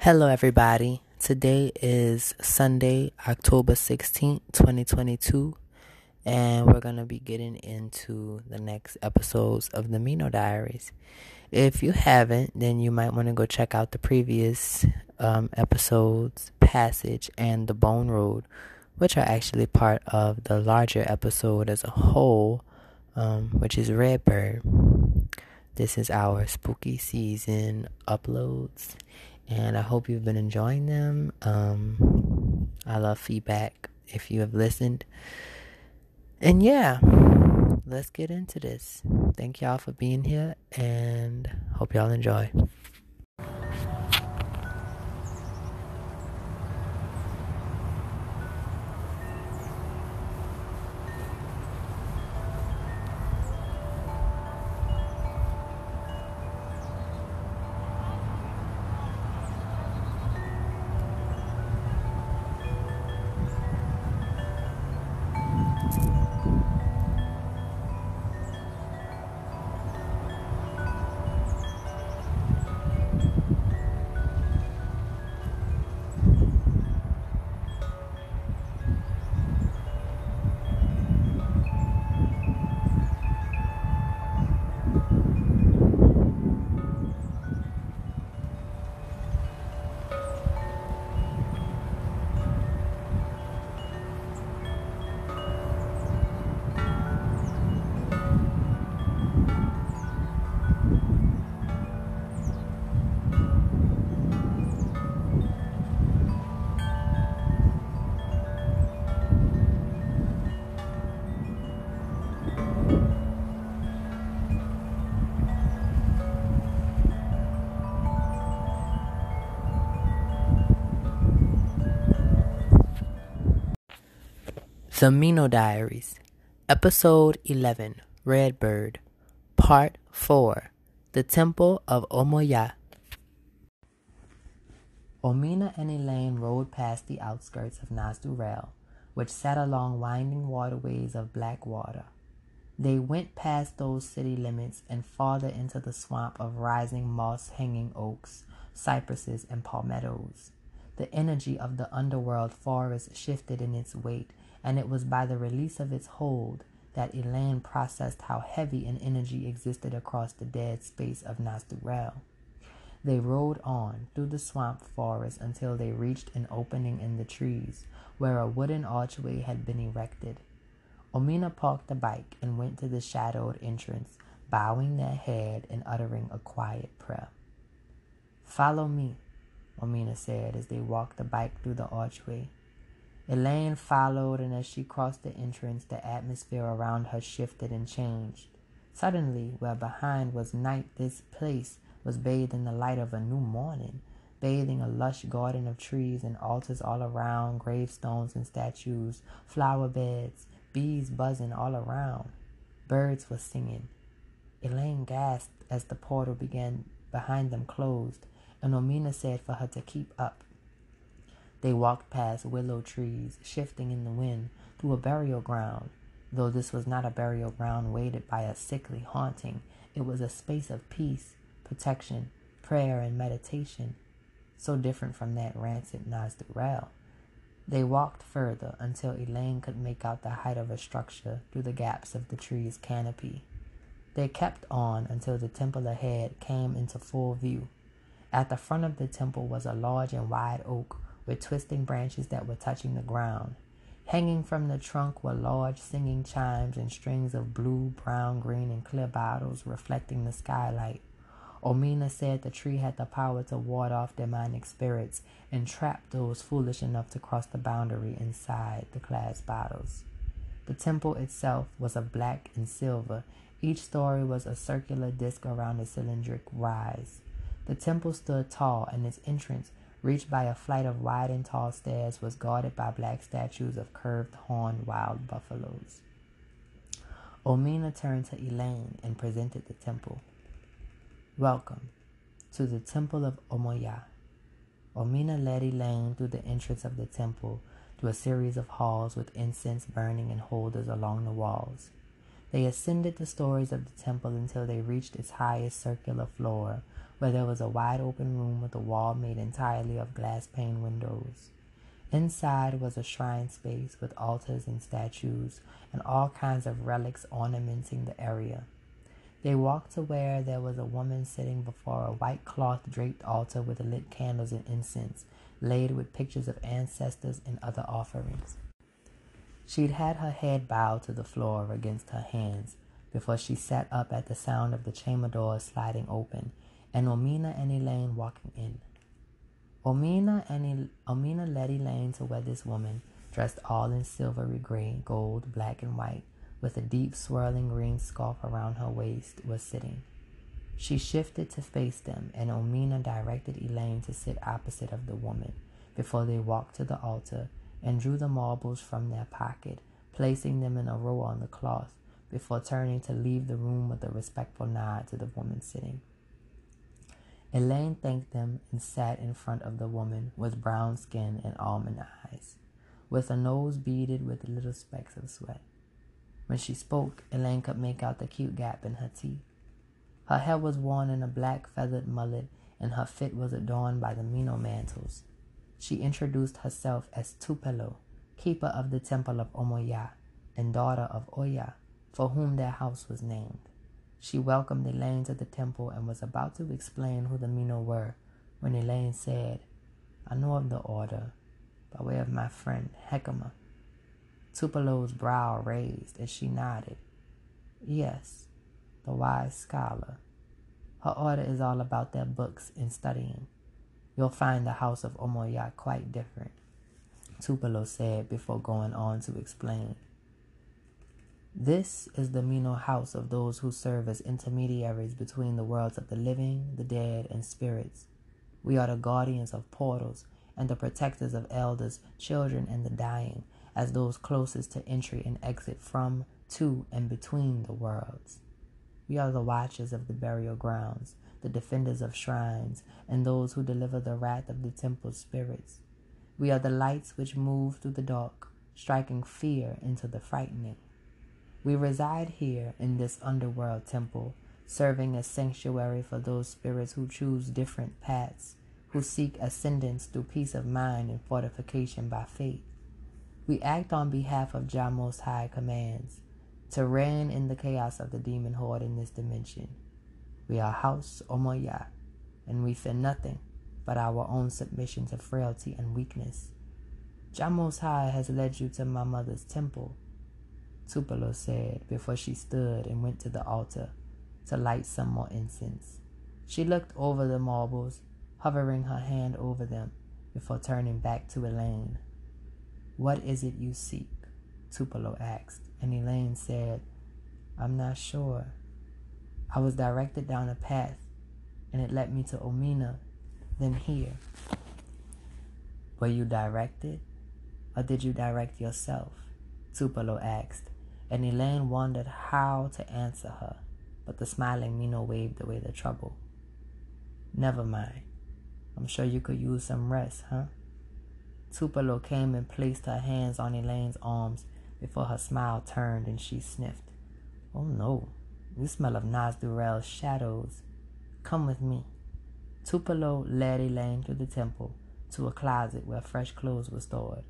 Hello, everybody. Today is Sunday, October 16th, 2022, and we're going to be getting into the next episodes of the Miino Diaries. If you haven't, then you might want to go check out the previous um, episodes, Passage and The Bone Road, which are actually part of the larger episode as a whole, um, which is Redbird. This is our spooky season uploads and I hope you've been enjoying them. Um, I love feedback if you have listened. And yeah, let's get into this. Thank y'all for being here and hope y'all enjoy. The Miino Diaries, Episode 11 Redbird, Part 4 The Temple of Omoyaa. Omina and Elaine rode past the outskirts of Nasdurel, which sat along winding waterways of black water. They went past those city limits and farther into the swamp of rising moss hanging oaks, cypresses, and palmettos. The energy of the underworld forest shifted in its weight and it was by the release of its hold that Elaine processed how heavy an energy existed across the dead space of Nasturel. They rode on through the swamp forest until they reached an opening in the trees where a wooden archway had been erected. Omina parked the bike and went to the shadowed entrance, bowing their head and uttering a quiet prayer. Follow me, Omina said as they walked the bike through the archway. Elaine followed, and as she crossed the entrance, the atmosphere around her shifted and changed. Suddenly, where behind was night, this place was bathed in the light of a new morning, bathing a lush garden of trees and altars all around, gravestones and statues, flower beds, bees buzzing all around. Birds were singing. Elaine gasped as the portal began behind them closed, and Omina said for her to keep up. They walked past willow trees, shifting in the wind, to a burial ground. Though this was not a burial ground weighted by a sickly haunting, it was a space of peace, protection, prayer, and meditation, so different from that rancid Nasdurel. They walked further until Elaine could make out the height of a structure through the gaps of the tree's canopy. They kept on until the temple ahead came into full view. At the front of the temple was a large and wide oak with twisting branches that were touching the ground. Hanging from the trunk were large singing chimes and strings of blue, brown, green, and clear bottles reflecting the skylight. Omina said the tree had the power to ward off demonic spirits and trap those foolish enough to cross the boundary inside the glass bottles. The temple itself was of black and silver. Each story was a circular disc around a cylindric rise. The temple stood tall, and its entrance reached by a flight of wide and tall stairs, was guarded by black statues of curved horned wild buffaloes. Omina turned to Elaine and presented the temple. Welcome to the Temple of Omoyaa. Omina led Elaine through the entrance of the temple to a series of halls with incense burning in holders along the walls. They ascended the stories of the temple until they reached its highest circular floor, where there was a wide open room with a wall made entirely of glass pane windows. Inside was a shrine space with altars and statues and all kinds of relics ornamenting the area. They walked to where there was a woman sitting before a white cloth draped altar with lit candles and incense, laid with pictures of ancestors and other offerings. She'd had her head bowed to the floor against her hands before she sat up at the sound of the chamber door sliding open and Omina and Elaine walking in. Omina and Omina led Elaine to where this woman, dressed all in silvery gray, gold, black, and white, with a deep swirling green scarf around her waist, was sitting. She shifted to face them, and Omina directed Elaine to sit opposite of the woman before they walked to the altar and drew the marbles from their pocket, placing them in a row on the cloth before turning to leave the room with a respectful nod to the woman sitting. Elaine thanked them and sat in front of the woman with brown skin and almond eyes, with a nose beaded with little specks of sweat. When she spoke, Elaine could make out the cute gap in her teeth. Her hair was worn in a black feathered mullet, and her fit was adorned by the Miino mantles. She introduced herself as Tupelo, keeper of the temple of Omoyaa, and daughter of Oya, for whom their house was named. She welcomed Elaine to the temple and was about to explain who the Miino were when Elaine said, I know of the order by way of my friend Hekima. Tupelo's brow raised as she nodded. Yes, the wise scholar. Her order is all about their books and studying. You'll find the house of Omoyaa quite different, Tupelo said before going on to explain. This is the Miino house of those who serve as intermediaries between the worlds of the living, the dead, and spirits. We are the guardians of portals and the protectors of elders, children, and the dying, as those closest to entry and exit from, to, and between the worlds. We are the watchers of the burial grounds, the defenders of shrines, and those who deliver the wrath of the temple spirits. We are the lights which move through the dark, striking fear into the frightening. We reside here in this underworld temple, serving as sanctuary for those spirits who choose different paths, who seek ascendance through peace of mind and fortification by faith. We act on behalf of Jah Most High commands to reign in the chaos of the demon horde in this dimension. We are House Omoyaa, and we fear nothing but our own submission to frailty and weakness. Jah Most High has led you to my mother's temple Tupelo said before she stood and went to the altar to light some more incense. She looked over the marbles, hovering her hand over them before turning back to Elaine. What is it you seek? Tupelo asked, and Elaine said, I'm not sure. I was directed down a path, and it led me to Omina, then here. Were you directed, or did you direct yourself? Tupelo asked, and Elaine wondered how to answer her, but the smiling Miino waved away the trouble. Never mind. I'm sure you could use some rest, huh? Tupelo came and placed her hands on Elaine's arms before her smile turned and she sniffed. Oh no, you smell of Nasdurel's shadows. Come with me. Tupelo led Elaine through the temple to a closet where fresh clothes were stored.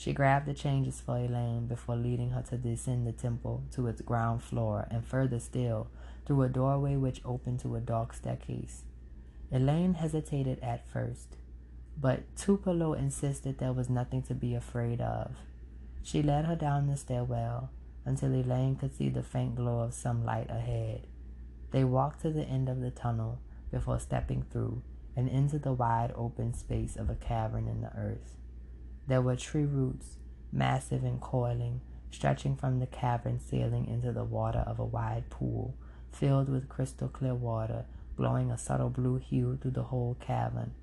She grabbed the changes for Elaine before leading her to descend the temple to its ground floor and further still through a doorway which opened to a dark staircase. Elaine hesitated at first, but Tupelo insisted there was nothing to be afraid of. She led her down the stairwell until Elaine could see the faint glow of some light ahead. They walked to the end of the tunnel before stepping through and into the wide open space of a cavern in the earth. There were tree roots, massive and coiling, stretching from the cavern ceiling into the water of a wide pool, filled with crystal clear water, glowing a subtle blue hue through the whole cavern.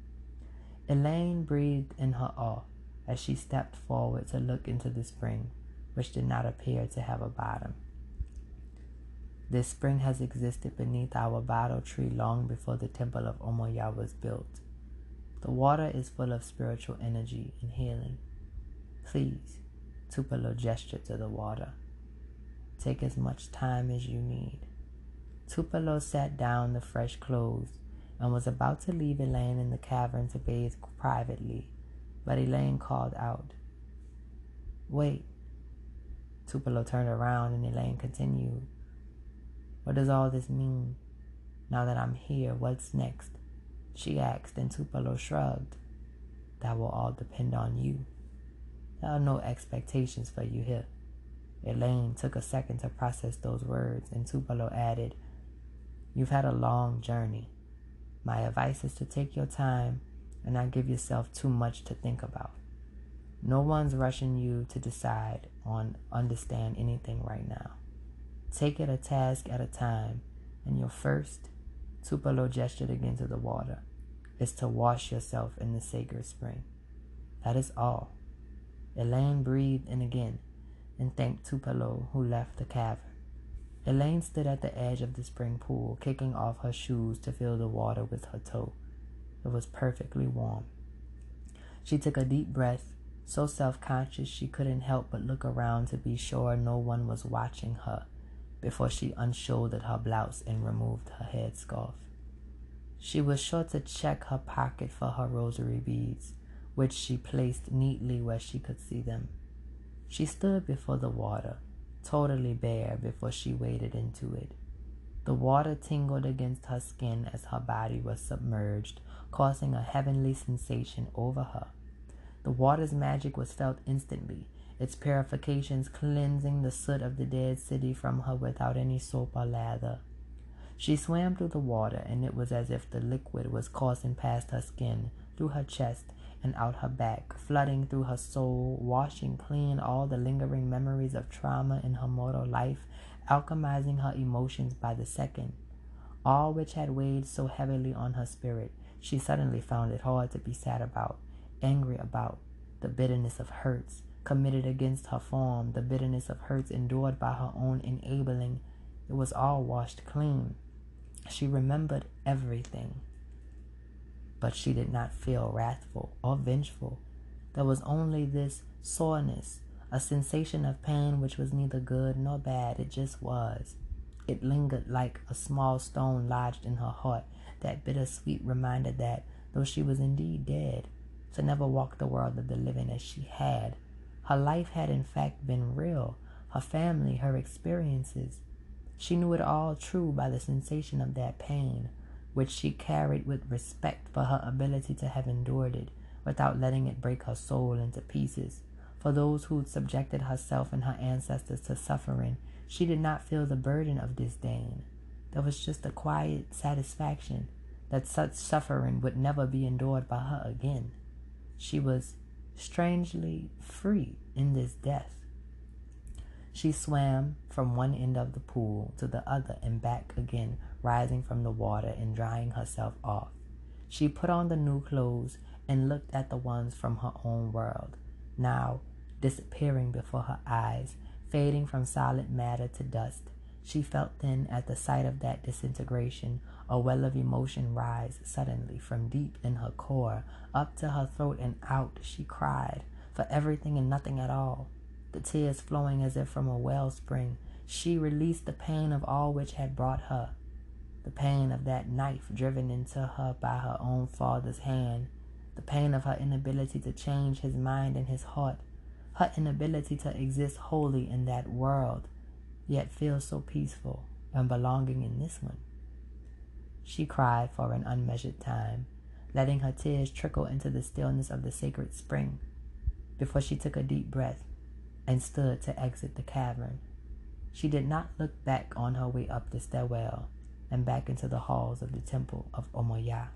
Elaine breathed in her awe as she stepped forward to look into the spring, which did not appear to have a bottom. This spring has existed beneath our bottle tree long before the temple of Omoyaa was built. The water is full of spiritual energy and healing. Please, Tupelo gestured to the water. Take as much time as you need. Tupelo sat down the fresh clothes and was about to leave Elaine in the cavern to bathe privately, but Elaine called out, Wait. Tupelo turned around and Elaine continued, What does all this mean? Now that I'm here, what's next? She asked, and Tupelo shrugged. That will all depend on you. There are no expectations for you here. Elaine took a second to process those words, and Tupelo added, You've had a long journey. My advice is to take your time and not give yourself too much to think about. No one's rushing you to decide on understand anything right now. Take it a task at a time, and your first, Tupelo gestured again to the water, is to wash yourself in the sacred spring. That is all. Elaine breathed in again and thanked Tupelo, who left the cavern. Elaine stood at the edge of the spring pool, kicking off her shoes to fill the water with her toe. It was perfectly warm. She took a deep breath, so self conscious she couldn't help but look around to be sure no one was watching her before she unshouldered her blouse and removed her headscarf. She was sure to check her pocket for her rosary beads, which she placed neatly where she could see them. She stood before the water, totally bare before she waded into it. The water tingled against her skin as her body was submerged, causing a heavenly sensation over her. The water's magic was felt instantly, its purifications cleansing the soot of the dead city from her without any soap or lather. She swam through the water, and it was as if the liquid was coursing past her skin, through her chest, and out her back, flooding through her soul, washing clean all the lingering memories of trauma in her mortal life, alchemizing her emotions by the second. All which had weighed so heavily on her spirit, she suddenly found it hard to be sad about, angry about, the bitterness of hurts committed against her form, the bitterness of hurts endured by her own enabling. It was all washed clean. She remembered everything but she did not feel wrathful or vengeful. There was only this soreness, a sensation of pain which was neither good nor bad, it just was. It lingered like a small stone lodged in her heart, that bittersweet reminder that, though she was indeed dead, to never walk the world of the living as she had, her life had in fact been real, her family, her experiences. She knew it all true by the sensation of that pain, which she carried with respect for her ability to have endured it without letting it break her soul into pieces. For those who'd subjected herself and her ancestors to suffering, she did not feel the burden of disdain. There was just a quiet satisfaction that such suffering would never be endured by her again. She was strangely free in this death. She swam from one end of the pool to the other and back again rising from the water and drying herself off. She put on the new clothes and looked at the ones from her own world, now disappearing before her eyes, fading from solid matter to dust. She felt then, at the sight of that disintegration, a well of emotion rise suddenly from deep in her core, up to her throat and out. She cried for everything and nothing at all, the tears flowing as if from a wellspring. She released the pain of all which had brought her, the pain of that knife driven into her by her own father's hand, the pain of her inability to change his mind and his heart, her inability to exist wholly in that world, yet feel so peaceful and belonging in this one. She cried for an unmeasured time, letting her tears trickle into the stillness of the sacred spring, before she took a deep breath and stood to exit the cavern. She did not look back on her way up the stairwell and back into the halls of the temple of Omoyaa.